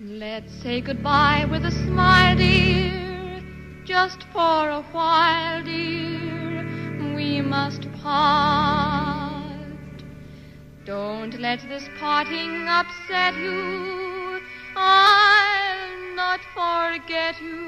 Let's say goodbye with a smile, dear, just for a while, dear. We must part. Don't let this parting upset you. I'll not forget you.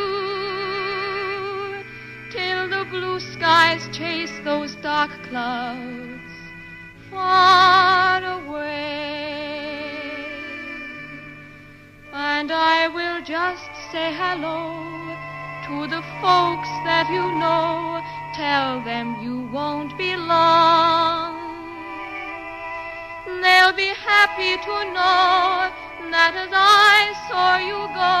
blue skies chase those dark clouds far away. And I will just say hello to the folks that you know. Tell them you won't be long. They'll be happy to know that as I saw you go,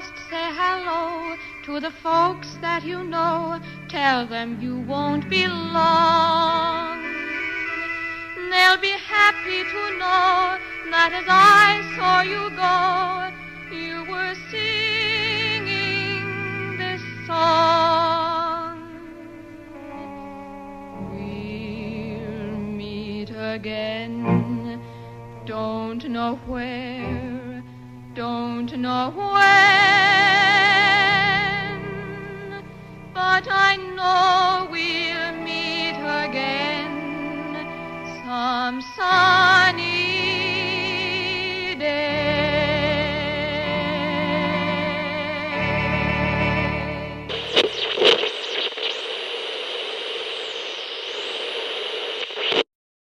Just say hello to the folks that you know. Tell them you won't be long. They'll be happy to know that as I saw you go, you were singing this song. We'll meet again. Don't know where, don't know when, but I know we'll meet again. Some